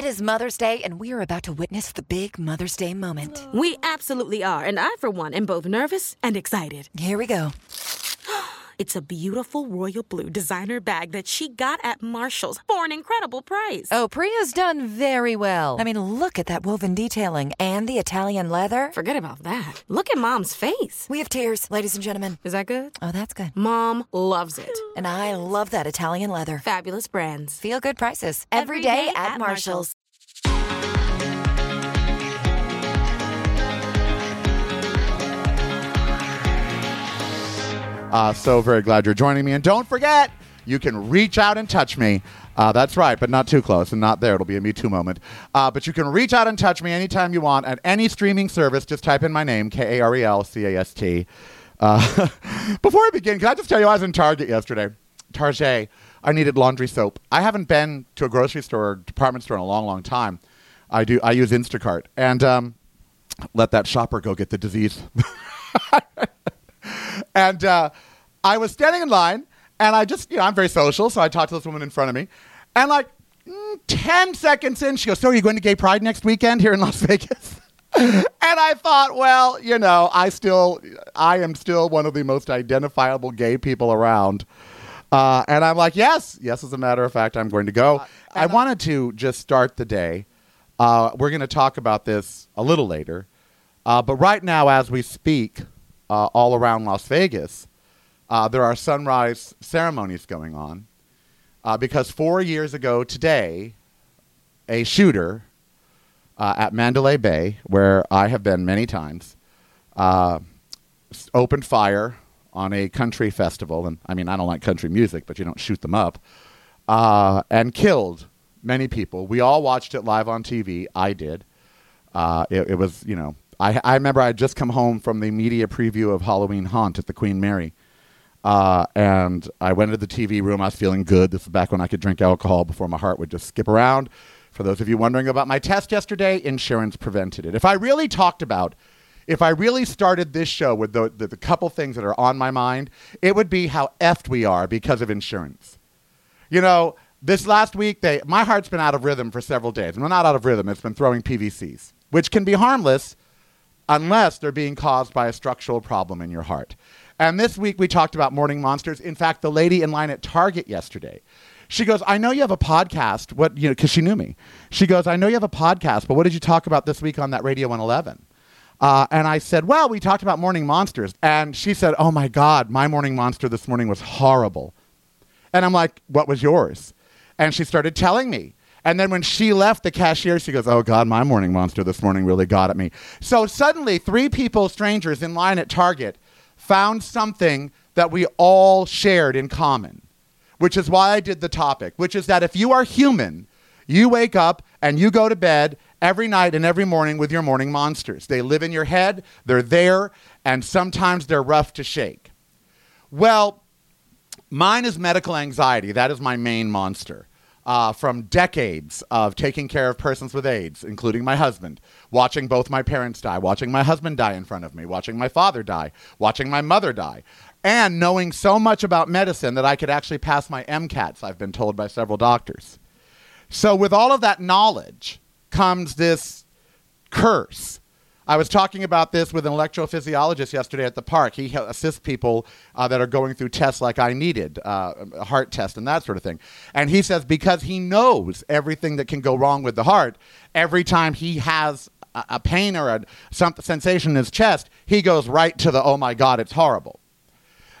It is Mother's Day, and we are about to witness the big Mother's Day moment. We absolutely are, and I, for one, am both nervous and excited. Here we go. It's a beautiful royal blue designer bag that she got at Marshall's for an incredible price. Oh, Priya's done very well. I mean, look at that woven detailing and the Italian leather. Forget about that. Look at Mom's face. We have tears, ladies and gentlemen. Is that good? Oh, that's good. Mom loves it. And I love that Italian leather. Fabulous brands. Feel good prices Every day at Marshalls. Uh, so very glad you're joining me. And don't forget, you can reach out and touch me. Uh, that's right, but not too close and not there. It'll be a Me Too moment. Uh, but you can reach out and touch me anytime you want at any streaming service. Just type in my name, K A R E L C A S T. Uh, Before I begin, can I just tell you I was in Target yesterday? Target. I needed laundry soap. I haven't been to a grocery store or department store in a long, long time. I do. I use Instacart and um, let that shopper go get the disease. and uh, I was standing in line, and I just, you know, I'm very social, so I talked to this woman in front of me, and like mm, 10 seconds in, she goes, So are you going to Gay Pride next weekend here in Las Vegas? and I thought, well, you know, I still, I am still one of the most identifiable gay people around. Uh, and I'm like, yes, yes, as a matter of fact, I'm going to go. I wanted to just start the day. Uh, we're going to talk about this a little later. Uh, but right now, as we speak, uh, all around Las Vegas, uh, there are sunrise ceremonies going on. Uh, because four years ago today, a shooter uh, at Mandalay Bay, where I have been many times, uh, opened fire on a country festival. And I mean, I don't like country music, but you don't shoot them up. Uh, and killed many people. We all watched it live on TV. I did. Uh, it, it was, you know, I, I remember I had just come home from the media preview of Halloween Haunt at the Queen Mary. Uh, and I went into the TV room. I was feeling good. This is back when I could drink alcohol before my heart would just skip around. For those of you wondering about my test yesterday, insurance prevented it. If I really talked about, if I really started this show with the, the, the couple things that are on my mind, it would be how effed we are because of insurance. You know, this last week, they, my heart's been out of rhythm for several days. And well, not out of rhythm, it's been throwing PVCs, which can be harmless unless they're being caused by a structural problem in your heart. And this week we talked about morning monsters. In fact, the lady in line at Target yesterday, she goes, "I know you have a podcast. What you know? Because she knew me. She goes, "I know you have a podcast, but what did you talk about this week on that Radio 111?" Uh, and I said, "Well, we talked about morning monsters." And she said, "Oh my God, my morning monster this morning was horrible." And I'm like, "What was yours?" And she started telling me. And then when she left the cashier, she goes, Oh God, my morning monster this morning really got at me. So suddenly, three people, strangers in line at Target, found something that we all shared in common, which is why I did the topic, which is that if you are human, you wake up and you go to bed every night and every morning with your morning monsters. They live in your head, they're there, and sometimes they're rough to shake. Well, Mine is medical anxiety. That is my main monster. Uh, from decades of taking care of persons with AIDS, including my husband, watching both my parents die, watching my husband die in front of me, watching my father die, watching my mother die, and knowing so much about medicine that I could actually pass my MCATs, I've been told by several doctors. So, with all of that knowledge comes this curse. I was talking about this with an electrophysiologist yesterday at the park. He assists people uh, that are going through tests like I needed, uh, a heart test and that sort of thing. And he says because he knows everything that can go wrong with the heart, every time he has a, a pain or a some sensation in his chest, he goes right to the, oh my God, it's horrible.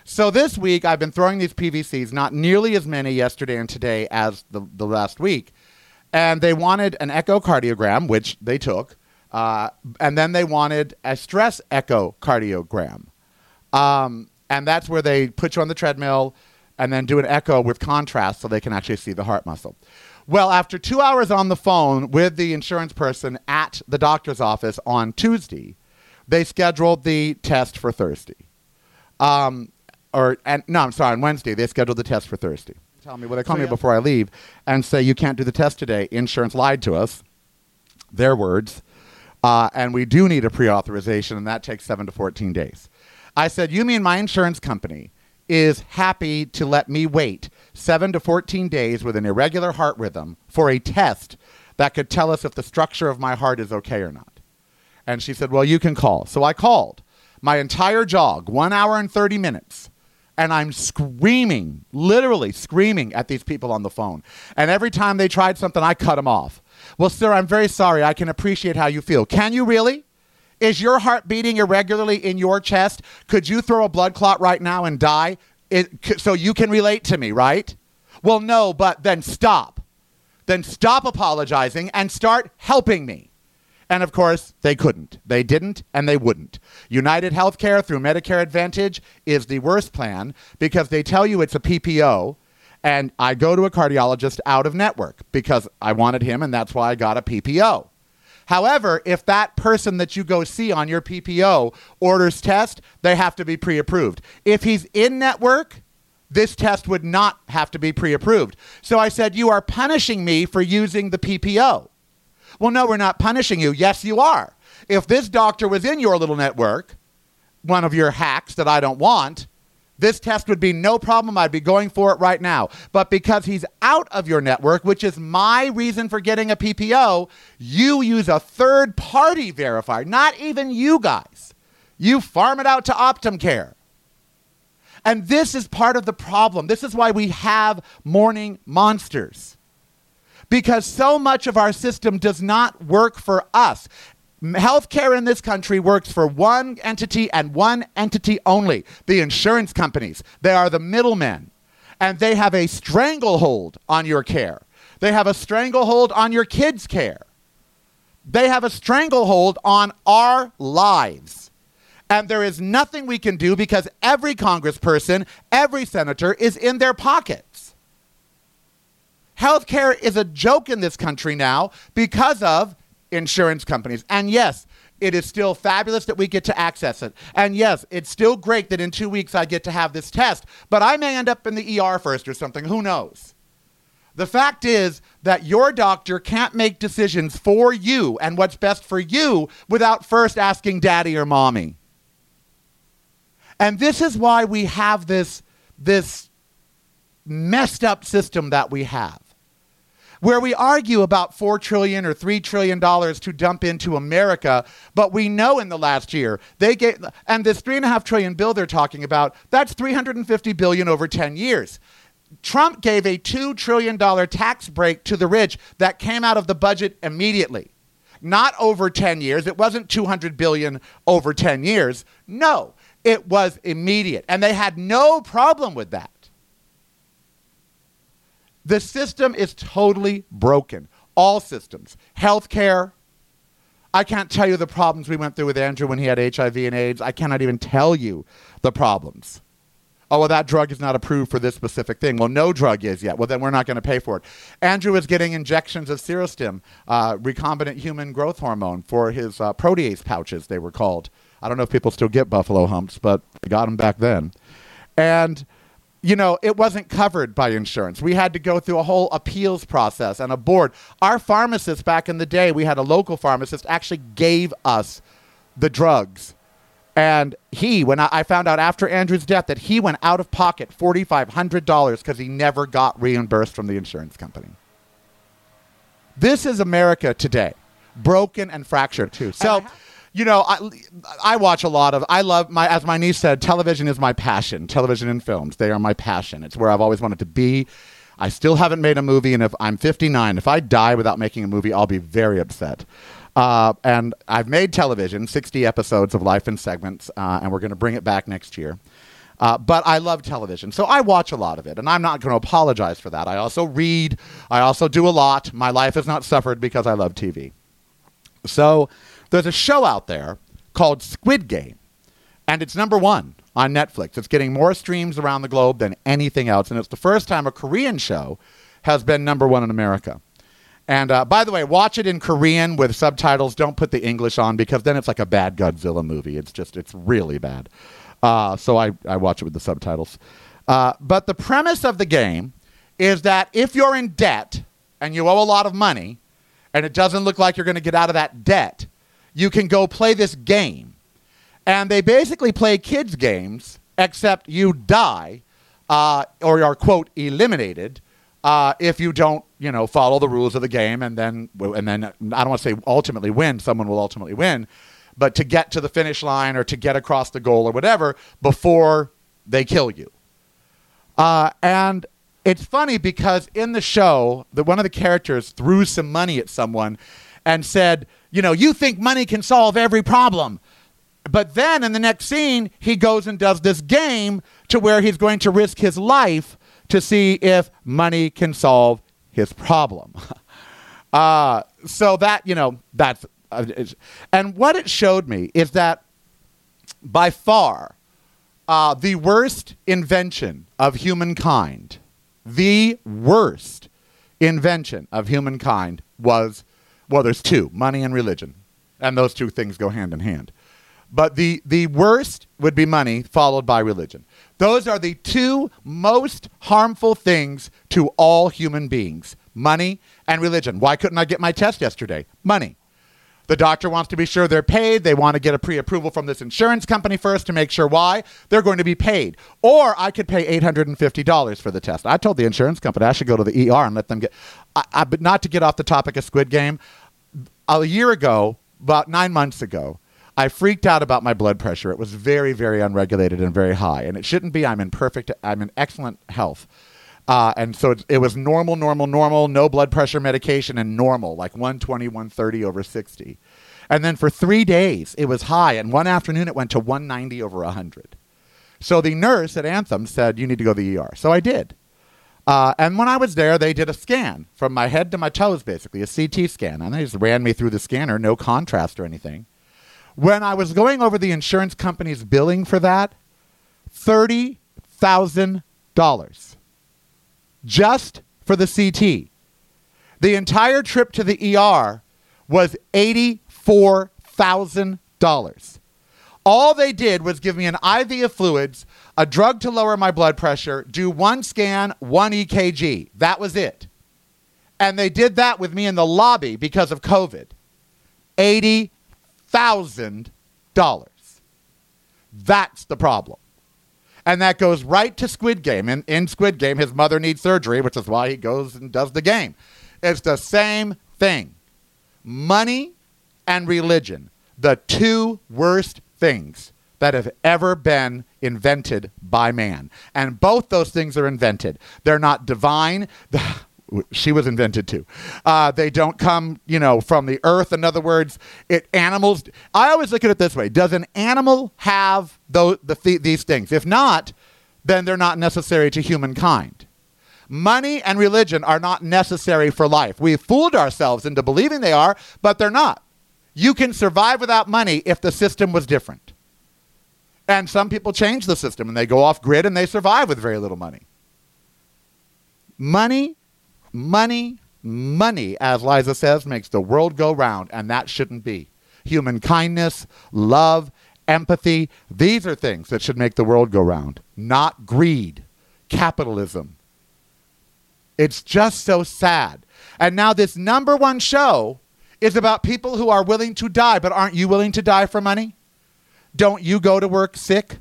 So this week, I've been throwing these PVCs, not nearly as many yesterday and today as the, the last week. And they wanted an echocardiogram, which they took. Uh, and then they wanted a stress echocardiogram. Um, and that's where they put you on the treadmill and then do an echo with contrast so they can actually see the heart muscle. Well, after two hours on the phone with the insurance person at the doctor's office on Tuesday, they scheduled the test for Thursday. Um, or and no, I'm sorry, on Wednesday they scheduled the test for Thursday. Tell me, well, they call me before I leave and say you can't do the test today. Insurance lied to us. Their words. Uh, and we do need a pre-authorization, and that takes seven to 14 days. I said, you mean my insurance company is happy to let me wait seven to 14 days with an irregular heart rhythm for a test that could tell us if the structure of my heart is okay or not. And she said, Well, you can call. So I called my entire jog, one hour and 30 minutes. And I'm screaming, literally screaming at these people on the phone. And every time they tried something, I cut them off. Well, sir, I'm very sorry. I can appreciate how you feel. Can you really? Is your heart beating irregularly in your chest? Could you throw a blood clot right now and die? It, so you can relate to me, right? Well, no, but then stop. Then stop apologizing and start helping me. And of course, they couldn't. They didn't, and they wouldn't. United Healthcare through Medicare Advantage is the worst plan because they tell you it's a PPO. And I go to a cardiologist out of network because I wanted him, and that's why I got a PPO. However, if that person that you go see on your PPO orders test, they have to be pre approved. If he's in network, this test would not have to be pre approved. So I said, You are punishing me for using the PPO. Well, no, we're not punishing you. Yes, you are. If this doctor was in your little network, one of your hacks that I don't want, this test would be no problem. I'd be going for it right now. But because he's out of your network, which is my reason for getting a PPO, you use a third party verifier, not even you guys. You farm it out to OptumCare. And this is part of the problem. This is why we have morning monsters because so much of our system does not work for us. Healthcare in this country works for one entity and one entity only the insurance companies. They are the middlemen, and they have a stranglehold on your care. They have a stranglehold on your kids' care. They have a stranglehold on our lives. And there is nothing we can do because every congressperson, every senator is in their pocket. Healthcare is a joke in this country now because of insurance companies. And yes, it is still fabulous that we get to access it. And yes, it's still great that in two weeks I get to have this test, but I may end up in the ER first or something. Who knows? The fact is that your doctor can't make decisions for you and what's best for you without first asking daddy or mommy. And this is why we have this, this messed up system that we have where we argue about 4 trillion or 3 trillion dollars to dump into America, but we know in the last year they get and this 3.5 trillion bill they're talking about, that's 350 billion over 10 years. Trump gave a $2 trillion tax break to the rich that came out of the budget immediately. Not over 10 years. It wasn't 200 billion over 10 years. No, it was immediate. And they had no problem with that. The system is totally broken. All systems. Healthcare. I can't tell you the problems we went through with Andrew when he had HIV and AIDS. I cannot even tell you the problems. Oh, well, that drug is not approved for this specific thing. Well, no drug is yet. Well, then we're not going to pay for it. Andrew is getting injections of Serostim, uh, recombinant human growth hormone, for his uh, protease pouches, they were called. I don't know if people still get buffalo humps, but I got them back then. And you know, it wasn't covered by insurance. We had to go through a whole appeals process and a board. Our pharmacist back in the day, we had a local pharmacist, actually gave us the drugs. And he, when I, I found out after Andrew's death that he went out of pocket $4,500 because he never got reimbursed from the insurance company. This is America today, broken and fractured too. So you know, I, I watch a lot of. I love my, as my niece said, television is my passion. Television and films, they are my passion. It's where I've always wanted to be. I still haven't made a movie, and if I'm 59, if I die without making a movie, I'll be very upset. Uh, and I've made television, 60 episodes of Life in Segments, uh, and we're going to bring it back next year. Uh, but I love television, so I watch a lot of it, and I'm not going to apologize for that. I also read, I also do a lot. My life has not suffered because I love TV. So there's a show out there called Squid Game, and it's number one on Netflix. It's getting more streams around the globe than anything else, and it's the first time a Korean show has been number one in America. And uh, by the way, watch it in Korean with subtitles. Don't put the English on because then it's like a bad Godzilla movie. It's just, it's really bad. Uh, so I, I watch it with the subtitles. Uh, but the premise of the game is that if you're in debt and you owe a lot of money and it doesn't look like you're going to get out of that debt, you can go play this game. And they basically play kids' games, except you die uh, or are, quote, eliminated uh, if you don't, you know, follow the rules of the game, and then and then I don't want to say ultimately win. Someone will ultimately win, but to get to the finish line or to get across the goal or whatever before they kill you. Uh, and it's funny because in the show, the, one of the characters threw some money at someone and said, you know, you think money can solve every problem. But then in the next scene, he goes and does this game to where he's going to risk his life to see if money can solve his problem. uh, so that, you know, that's. Uh, and what it showed me is that by far uh, the worst invention of humankind, the worst invention of humankind was well, there's two money and religion. And those two things go hand in hand. But the, the worst would be money, followed by religion. Those are the two most harmful things to all human beings money and religion. Why couldn't I get my test yesterday? Money. The doctor wants to be sure they're paid. They want to get a pre approval from this insurance company first to make sure why they're going to be paid. Or I could pay $850 for the test. I told the insurance company I should go to the ER and let them get. I, I, but not to get off the topic of Squid Game. A year ago, about nine months ago, I freaked out about my blood pressure. It was very, very unregulated and very high. And it shouldn't be. I'm in perfect, I'm in excellent health. Uh, and so it, it, was normal, normal, normal, no blood pressure medication, and normal, like 120, 130 over 60. And then for three days, it was high. And one afternoon, it went to 190 over 100. So the nurse at Anthem said, You need to go to the ER. So I did. Uh, and when I was there, they did a scan from my head to my toes, basically, a CT scan. And they just ran me through the scanner, no contrast or anything. When I was going over the insurance company's billing for that, $30,000 just for the CT. The entire trip to the ER was $84,000. All they did was give me an IV of fluids, a drug to lower my blood pressure, do one scan, one EKG. That was it. And they did that with me in the lobby because of COVID. $80,000. That's the problem. And that goes right to Squid Game. In, in Squid Game, his mother needs surgery, which is why he goes and does the game. It's the same thing money and religion, the two worst things that have ever been invented by man. And both those things are invented. They're not divine. she was invented too. Uh, they don't come, you know, from the earth. In other words, it animals. I always look at it this way: Does an animal have those, the, these things? If not, then they're not necessary to humankind. Money and religion are not necessary for life. We've fooled ourselves into believing they are, but they're not. You can survive without money if the system was different. And some people change the system and they go off grid and they survive with very little money. Money Money, money, as Liza says, makes the world go round, and that shouldn't be. Human kindness, love, empathy, these are things that should make the world go round, not greed, capitalism. It's just so sad. And now, this number one show is about people who are willing to die, but aren't you willing to die for money? Don't you go to work sick?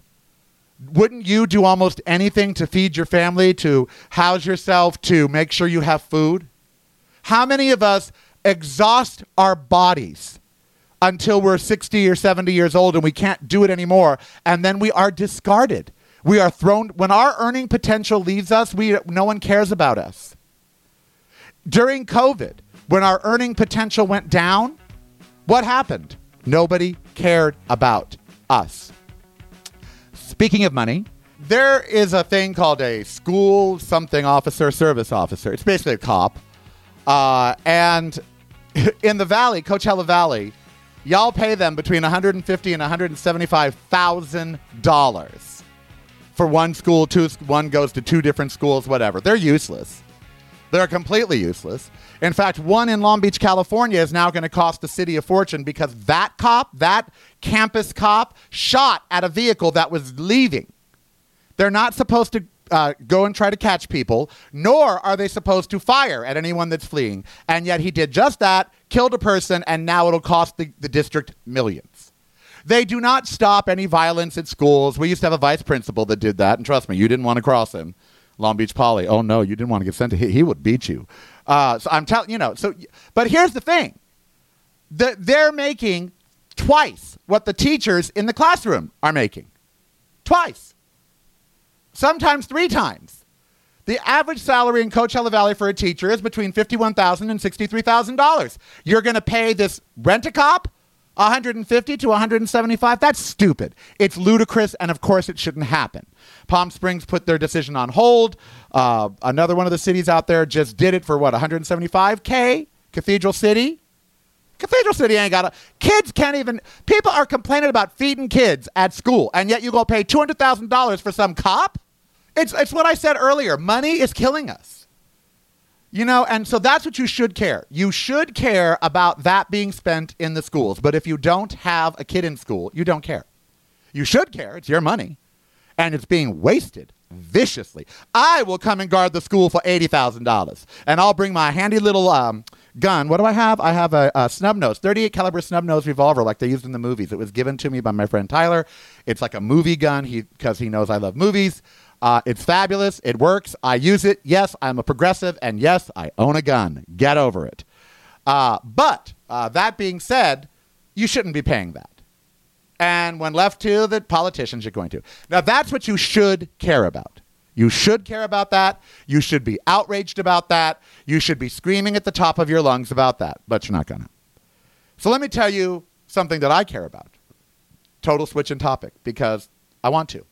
wouldn't you do almost anything to feed your family, to house yourself, to make sure you have food? How many of us exhaust our bodies until we're 60 or 70 years old and we can't do it anymore, and then we are discarded? We are thrown when our earning potential leaves us, we no one cares about us. During COVID, when our earning potential went down, what happened? Nobody cared about us. Speaking of money, there is a thing called a school something officer, service officer. It's basically a cop. Uh, and in the valley, Coachella Valley, y'all pay them between 150 and 175 thousand dollars for one school. Two, one goes to two different schools, whatever. They're useless. They're completely useless. In fact, one in Long Beach, California is now going to cost the city a fortune because that cop, that campus cop, shot at a vehicle that was leaving. They're not supposed to uh, go and try to catch people, nor are they supposed to fire at anyone that's fleeing. And yet he did just that, killed a person, and now it'll cost the, the district millions. They do not stop any violence at schools. We used to have a vice principal that did that, and trust me, you didn't want to cross him. Long Beach Poly. Oh no, you didn't want to get sent to. He, he would beat you. Uh, so I'm telling you know. So, but here's the thing: that they're making twice what the teachers in the classroom are making. Twice. Sometimes three times. The average salary in Coachella Valley for a teacher is between $51,000 and $63,000. You're going to pay this rent a cop 150 to 175 that's stupid it's ludicrous and of course it shouldn't happen palm springs put their decision on hold uh, another one of the cities out there just did it for what 175k cathedral city cathedral city ain't got a kids can't even people are complaining about feeding kids at school and yet you go pay $200000 for some cop it's, it's what i said earlier money is killing us you know, and so that's what you should care. You should care about that being spent in the schools. But if you don't have a kid in school, you don't care. You should care. It's your money. And it's being wasted viciously. I will come and guard the school for $80,000. And I'll bring my handy little um, gun. What do I have? I have a, a snub nose, 38 caliber snub nose revolver like they used in the movies. It was given to me by my friend Tyler. It's like a movie gun because he, he knows I love movies. Uh, it's fabulous. It works. I use it. Yes, I'm a progressive. And yes, I own a gun. Get over it. Uh, but uh, that being said, you shouldn't be paying that. And when left to the politicians, you're going to. Now, that's what you should care about. You should care about that. You should be outraged about that. You should be screaming at the top of your lungs about that. But you're not going to. So let me tell you something that I care about. Total switch in topic because I want to.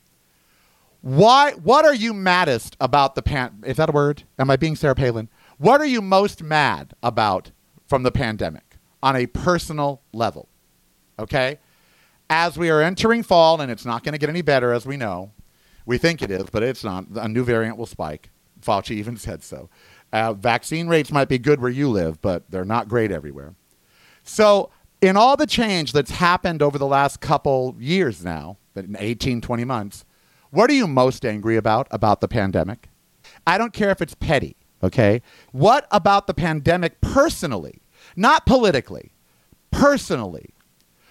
Why? What are you maddest about the pan? Is that a word? Am I being Sarah Palin? What are you most mad about from the pandemic on a personal level? Okay, as we are entering fall, and it's not going to get any better, as we know. We think it is, but it's not. A new variant will spike. Fauci even said so. Uh, vaccine rates might be good where you live, but they're not great everywhere. So, in all the change that's happened over the last couple years now, in 18, 20 months, what are you most angry about about the pandemic? I don't care if it's petty, okay? What about the pandemic personally, not politically, personally?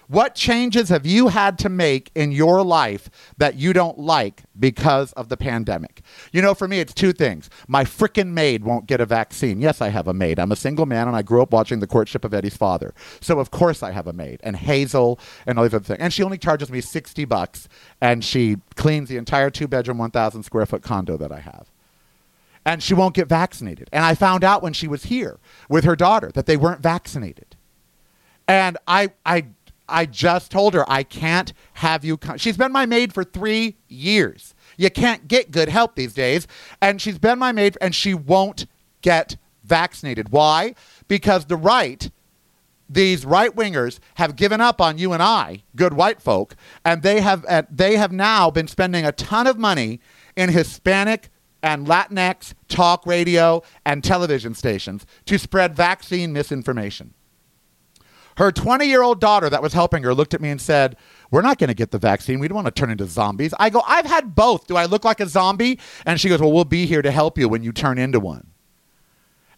What changes have you had to make in your life that you don't like because of the pandemic? You know, for me, it's two things. My frickin' maid won't get a vaccine. Yes, I have a maid. I'm a single man and I grew up watching the courtship of Eddie's father. So, of course, I have a maid. And Hazel and all these other things. And she only charges me 60 bucks and she cleans the entire two bedroom, 1,000 square foot condo that I have and she won't get vaccinated. And I found out when she was here with her daughter that they weren't vaccinated. And I, I I just told her I can't have you come. She's been my maid for three years. You can't get good help these days. And she's been my maid and she won't get vaccinated. Why? Because the right, these right wingers, have given up on you and I, good white folk, and they have, uh, they have now been spending a ton of money in Hispanic and Latinx talk radio and television stations to spread vaccine misinformation. Her 20 year old daughter that was helping her looked at me and said, We're not going to get the vaccine. We don't want to turn into zombies. I go, I've had both. Do I look like a zombie? And she goes, Well, we'll be here to help you when you turn into one.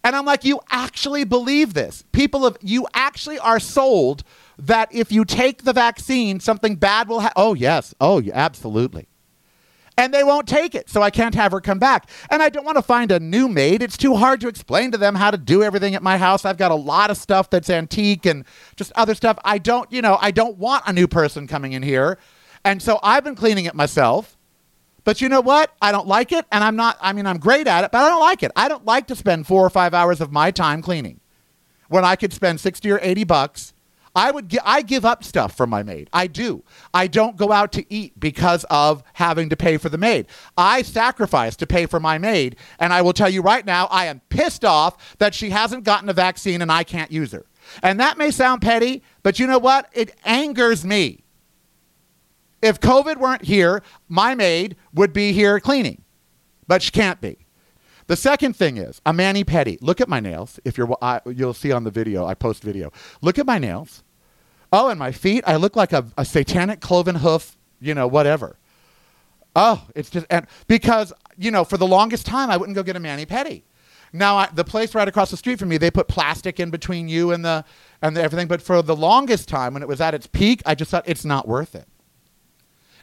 And I'm like, You actually believe this? People of you actually are sold that if you take the vaccine, something bad will happen. Oh, yes. Oh, absolutely and they won't take it. So I can't have her come back. And I don't want to find a new maid. It's too hard to explain to them how to do everything at my house. I've got a lot of stuff that's antique and just other stuff. I don't, you know, I don't want a new person coming in here. And so I've been cleaning it myself. But you know what? I don't like it. And I'm not, I mean, I'm great at it, but I don't like it. I don't like to spend four or five hours of my time cleaning when I could spend 60 or 80 bucks I would gi- I give up stuff for my maid. I do. I don't go out to eat because of having to pay for the maid. I sacrifice to pay for my maid, and I will tell you right now, I am pissed off that she hasn't gotten a vaccine and I can't use her. And that may sound petty, but you know what? It angers me. If COVID weren't here, my maid would be here cleaning, but she can't be. The second thing is a mani pedi. Look at my nails. If you're, I, you'll see on the video. I post video. Look at my nails. Oh, and my feet. I look like a, a satanic cloven hoof. You know, whatever. Oh, it's just and because you know, for the longest time, I wouldn't go get a mani pedi. Now, I, the place right across the street from me, they put plastic in between you and the and the everything. But for the longest time, when it was at its peak, I just thought it's not worth it.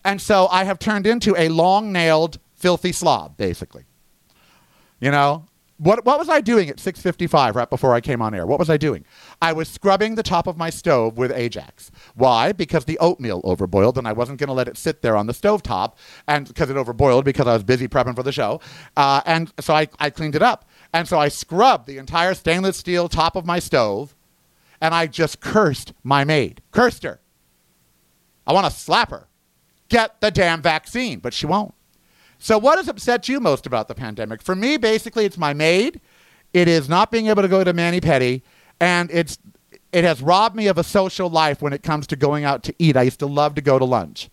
And so I have turned into a long-nailed, filthy slob, basically. You know, what, what was I doing at 6:55 right before I came on air? What was I doing? I was scrubbing the top of my stove with Ajax. Why? Because the oatmeal overboiled, and I wasn't going to let it sit there on the stove top, and because it overboiled because I was busy prepping for the show, uh, and so I, I cleaned it up, and so I scrubbed the entire stainless steel top of my stove, and I just cursed my maid, cursed her. I want to slap her. Get the damn vaccine, but she won't. So, what has upset you most about the pandemic? For me, basically, it's my maid. It is not being able to go to mani pedi, and it's it has robbed me of a social life when it comes to going out to eat. I used to love to go to lunch,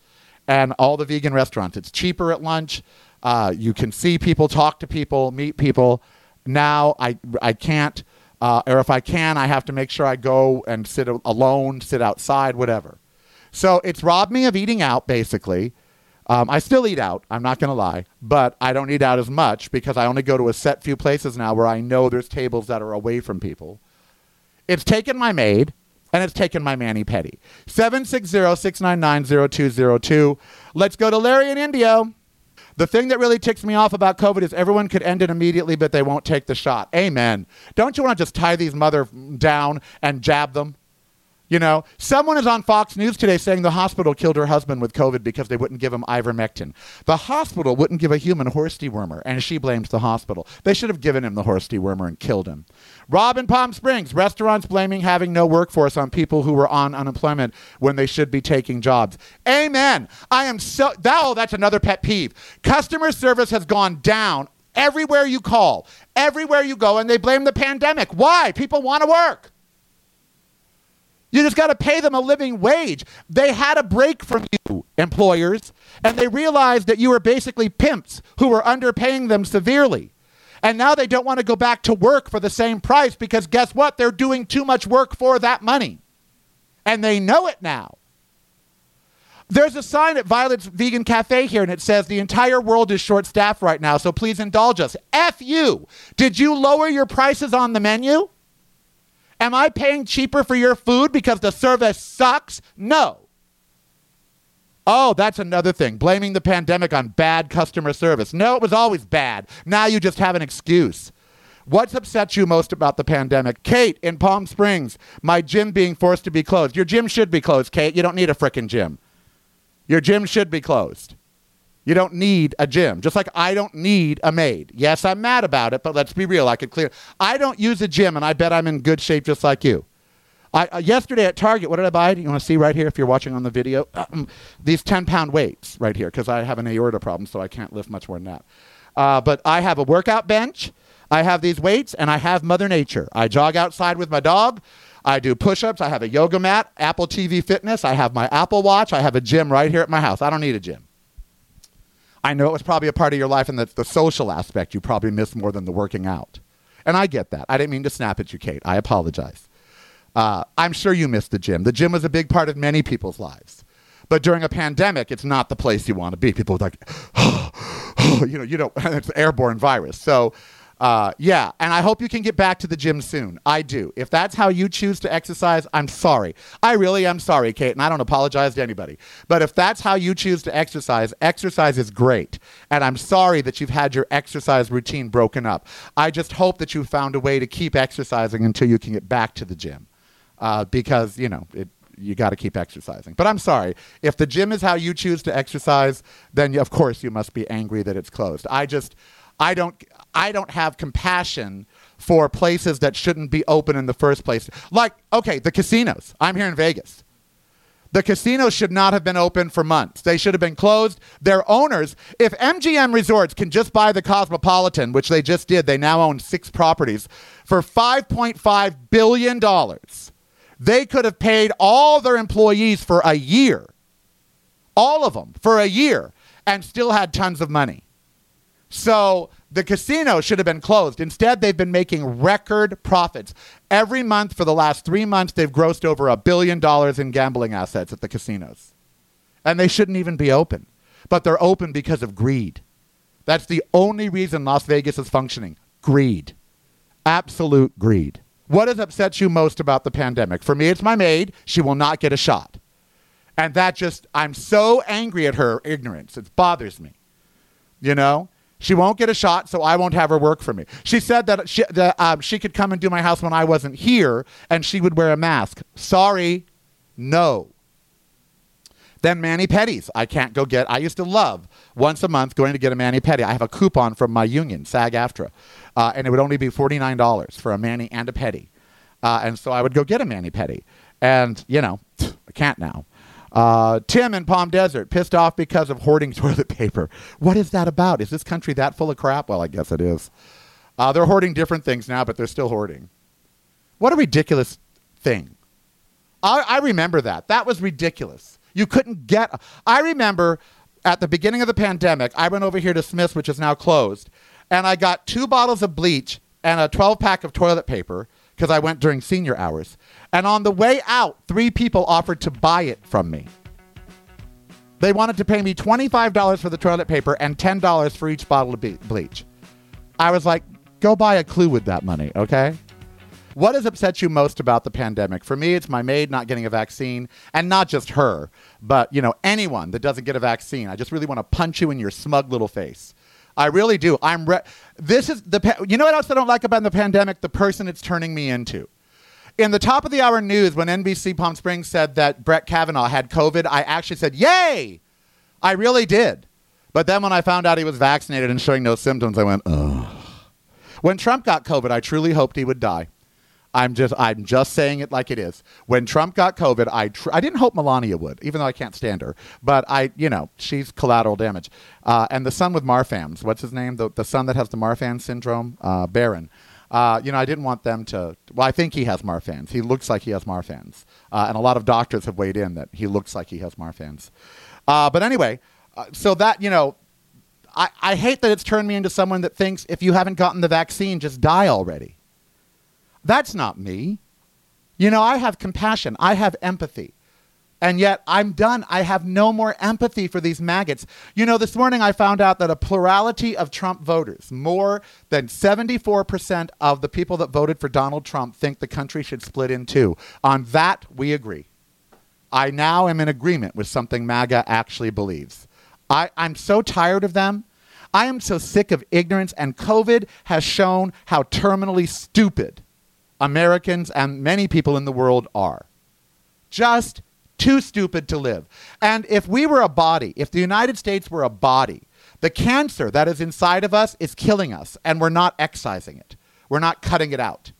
and all the vegan restaurants. It's cheaper at lunch. Uh, you can see people, talk to people, meet people. Now I I can't, uh, or if I can, I have to make sure I go and sit alone, sit outside, whatever. So it's robbed me of eating out, basically. Um, I still eat out. I'm not going to lie, but I don't eat out as much because I only go to a set few places now where I know there's tables that are away from people. It's taken my maid and it's taken my mani pedi. 760-699-0202. Let's go to Larry in Indio. The thing that really ticks me off about COVID is everyone could end it immediately, but they won't take the shot. Amen. Don't you want to just tie these mother down and jab them? You know, someone is on Fox News today saying the hospital killed her husband with COVID because they wouldn't give him ivermectin. The hospital wouldn't give a human horse dewormer, and she blames the hospital. They should have given him the horse dewormer and killed him. Rob in Palm Springs, restaurants blaming having no workforce on people who were on unemployment when they should be taking jobs. Amen. I am so, that, oh, that's another pet peeve. Customer service has gone down everywhere you call, everywhere you go, and they blame the pandemic. Why? People want to work. You just got to pay them a living wage. They had a break from you, employers, and they realized that you were basically pimps who were underpaying them severely. And now they don't want to go back to work for the same price because guess what? They're doing too much work for that money. And they know it now. There's a sign at Violet's Vegan Cafe here, and it says the entire world is short staffed right now, so please indulge us. F you. Did you lower your prices on the menu? Am I paying cheaper for your food because the service sucks? No. Oh, that's another thing. Blaming the pandemic on bad customer service. No, it was always bad. Now you just have an excuse. What's upset you most about the pandemic? Kate in Palm Springs, my gym being forced to be closed. Your gym should be closed, Kate. You don't need a frickin' gym. Your gym should be closed. You don't need a gym, just like I don't need a maid. Yes, I'm mad about it, but let's be real. I could clear. I don't use a gym, and I bet I'm in good shape just like you. I, uh, yesterday at Target, what did I buy? Do you want to see right here if you're watching on the video? Um, these 10 pound weights right here because I have an aorta problem, so I can't lift much more than that. Uh, but I have a workout bench, I have these weights, and I have Mother Nature. I jog outside with my dog. I do push ups. I have a yoga mat, Apple TV Fitness. I have my Apple Watch. I have a gym right here at my house. I don't need a gym. I know it was probably a part of your life and that's the social aspect you probably missed more than the working out. And I get that. I didn't mean to snap at you, Kate. I apologize. Uh, I'm sure you missed the gym. The gym was a big part of many people's lives. But during a pandemic, it's not the place you want to be. People are like, oh, oh, you know, you don't, it's an airborne virus. So uh, yeah, and I hope you can get back to the gym soon. I do. If that's how you choose to exercise, I'm sorry. I really am sorry, Kate, and I don't apologize to anybody. But if that's how you choose to exercise, exercise is great. And I'm sorry that you've had your exercise routine broken up. I just hope that you found a way to keep exercising until you can get back to the gym. Uh, because, you know, it, you got to keep exercising. But I'm sorry. If the gym is how you choose to exercise, then of course you must be angry that it's closed. I just I don't I don't have compassion for places that shouldn't be open in the first place. Like, okay, the casinos. I'm here in Vegas. The casinos should not have been open for months. They should have been closed. Their owners, if MGM Resorts can just buy the Cosmopolitan, which they just did, they now own six properties, for $5.5 billion, they could have paid all their employees for a year, all of them for a year, and still had tons of money. So the casino should have been closed. Instead, they've been making record profits. Every month for the last three months, they've grossed over a billion dollars in gambling assets at the casinos. And they shouldn't even be open. But they're open because of greed. That's the only reason Las Vegas is functioning greed. Absolute greed. What has upset you most about the pandemic? For me, it's my maid. She will not get a shot. And that just, I'm so angry at her ignorance. It bothers me. You know? She won't get a shot, so I won't have her work for me. She said that she, that, um, she could come and do my house when I wasn't here, and she would wear a mask. Sorry, no. Then mani pedis. I can't go get. I used to love once a month going to get a mani pedi. I have a coupon from my union, SAG-AFTRA, uh, and it would only be forty nine dollars for a mani and a pedi, uh, and so I would go get a mani pedi, and you know I can't now. Uh, Tim in Palm Desert, pissed off because of hoarding toilet paper. What is that about? Is this country that full of crap? Well, I guess it is. Uh, they're hoarding different things now, but they're still hoarding. What a ridiculous thing. I, I remember that. That was ridiculous. You couldn't get. I remember at the beginning of the pandemic, I went over here to Smith's, which is now closed, and I got two bottles of bleach and a 12 pack of toilet paper because I went during senior hours. And on the way out, three people offered to buy it from me. They wanted to pay me $25 for the toilet paper and $10 for each bottle of bleach. I was like, go buy a clue with that money, okay? What has upset you most about the pandemic? For me, it's my maid not getting a vaccine, and not just her, but you know anyone that doesn't get a vaccine. I just really want to punch you in your smug little face. I really do. I'm. Re- this is the. Pa- you know what else I don't like about the pandemic? The person it's turning me into. In the top of the hour news, when NBC Palm Springs said that Brett Kavanaugh had COVID, I actually said, "Yay!" I really did. But then when I found out he was vaccinated and showing no symptoms, I went, "Ugh." When Trump got COVID, I truly hoped he would die. I'm just I'm just saying it like it is. When Trump got COVID, I tr- I didn't hope Melania would, even though I can't stand her. But I, you know, she's collateral damage. Uh, and the son with Marfan's, what's his name? The the son that has the Marfan syndrome, uh, Barron. Uh, you know, I didn't want them to. Well, I think he has Marfan's. He looks like he has Marfan's, uh, and a lot of doctors have weighed in that he looks like he has Marfan's. Uh, but anyway, uh, so that you know, I, I hate that it's turned me into someone that thinks if you haven't gotten the vaccine, just die already. That's not me. You know, I have compassion, I have empathy. And yet I'm done. I have no more empathy for these maggots. You know, this morning I found out that a plurality of Trump voters, more than 74% of the people that voted for Donald Trump, think the country should split in two. On that, we agree. I now am in agreement with something MAGA actually believes. I, I'm so tired of them. I am so sick of ignorance, and COVID has shown how terminally stupid Americans and many people in the world are. Just too stupid to live. And if we were a body, if the United States were a body, the cancer that is inside of us is killing us, and we're not excising it. We're not cutting it out.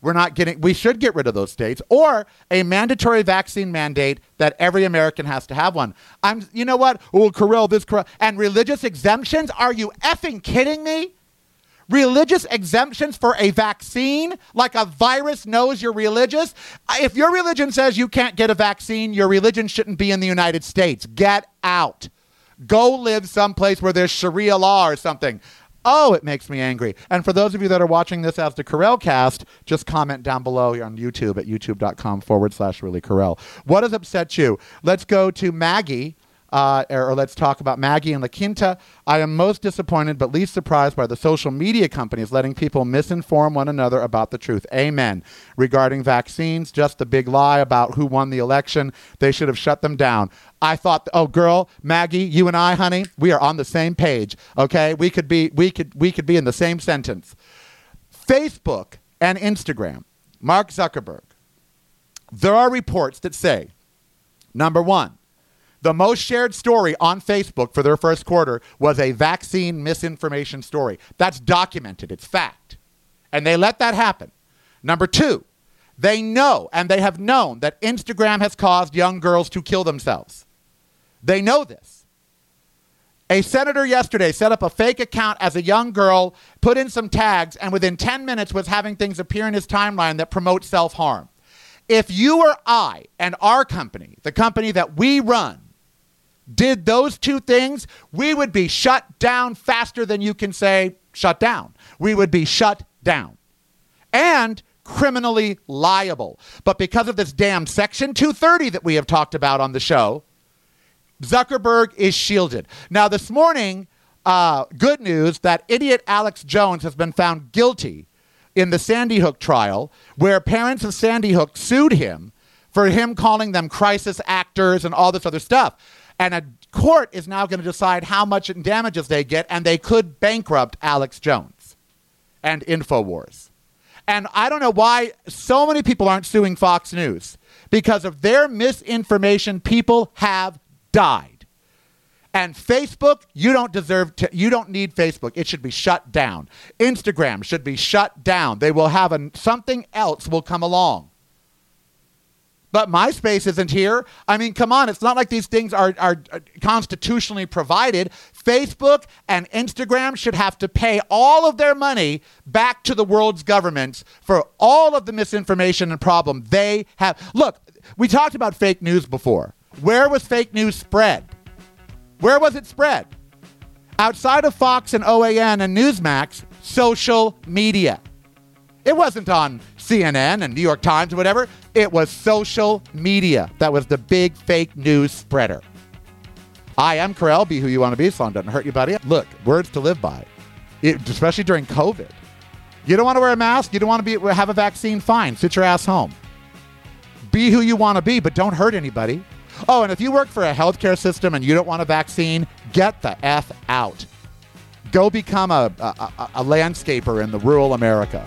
We're not getting, we should get rid of those states or a mandatory vaccine mandate that every American has to have one. I'm, you know what? Oh, Karel, this, Karel. And religious exemptions? Are you effing kidding me? Religious exemptions for a vaccine, like a virus knows you're religious. If your religion says you can't get a vaccine, your religion shouldn't be in the United States. Get out. Go live someplace where there's Sharia law or something. Oh, it makes me angry. And for those of you that are watching this as the Karel cast, just comment down below on YouTube at youtube.com forward slash really Karel. What has upset you? Let's go to Maggie uh, or, or, let's talk about Maggie and La Quinta. I am most disappointed but least surprised by the social media companies letting people misinform one another about the truth. Amen. Regarding vaccines, just the big lie about who won the election. They should have shut them down. I thought, oh, girl, Maggie, you and I, honey, we are on the same page. Okay, we could be, we could, we could be in the same sentence. Facebook and Instagram, Mark Zuckerberg. There are reports that say, number one, the most shared story on Facebook for their first quarter was a vaccine misinformation story. That's documented, it's fact. And they let that happen. Number two, they know and they have known that Instagram has caused young girls to kill themselves. They know this. A senator yesterday set up a fake account as a young girl, put in some tags, and within 10 minutes was having things appear in his timeline that promote self harm. If you or I and our company, the company that we run, did those two things, we would be shut down faster than you can say shut down. We would be shut down and criminally liable. But because of this damn Section 230 that we have talked about on the show, Zuckerberg is shielded. Now, this morning, uh, good news that idiot Alex Jones has been found guilty in the Sandy Hook trial, where parents of Sandy Hook sued him for him calling them crisis actors and all this other stuff. And a court is now going to decide how much in damages they get, and they could bankrupt Alex Jones and InfoWars. And I don't know why so many people aren't suing Fox News. Because of their misinformation, people have died. And Facebook, you don't deserve to, you don't need Facebook. It should be shut down. Instagram should be shut down. They will have a, something else will come along. But MySpace isn't here. I mean, come on. It's not like these things are, are constitutionally provided. Facebook and Instagram should have to pay all of their money back to the world's governments for all of the misinformation and problem they have. Look, we talked about fake news before. Where was fake news spread? Where was it spread? Outside of Fox and OAN and Newsmax, social media. It wasn't on CNN and New York Times or whatever. It was social media that was the big fake news spreader. I am Karel. Be who you want to be. Sloan doesn't hurt you, buddy. Look, words to live by, it, especially during COVID. You don't want to wear a mask. You don't want to be have a vaccine. Fine, sit your ass home. Be who you want to be, but don't hurt anybody. Oh, and if you work for a healthcare system and you don't want a vaccine, get the f out. Go become a, a, a landscaper in the rural America.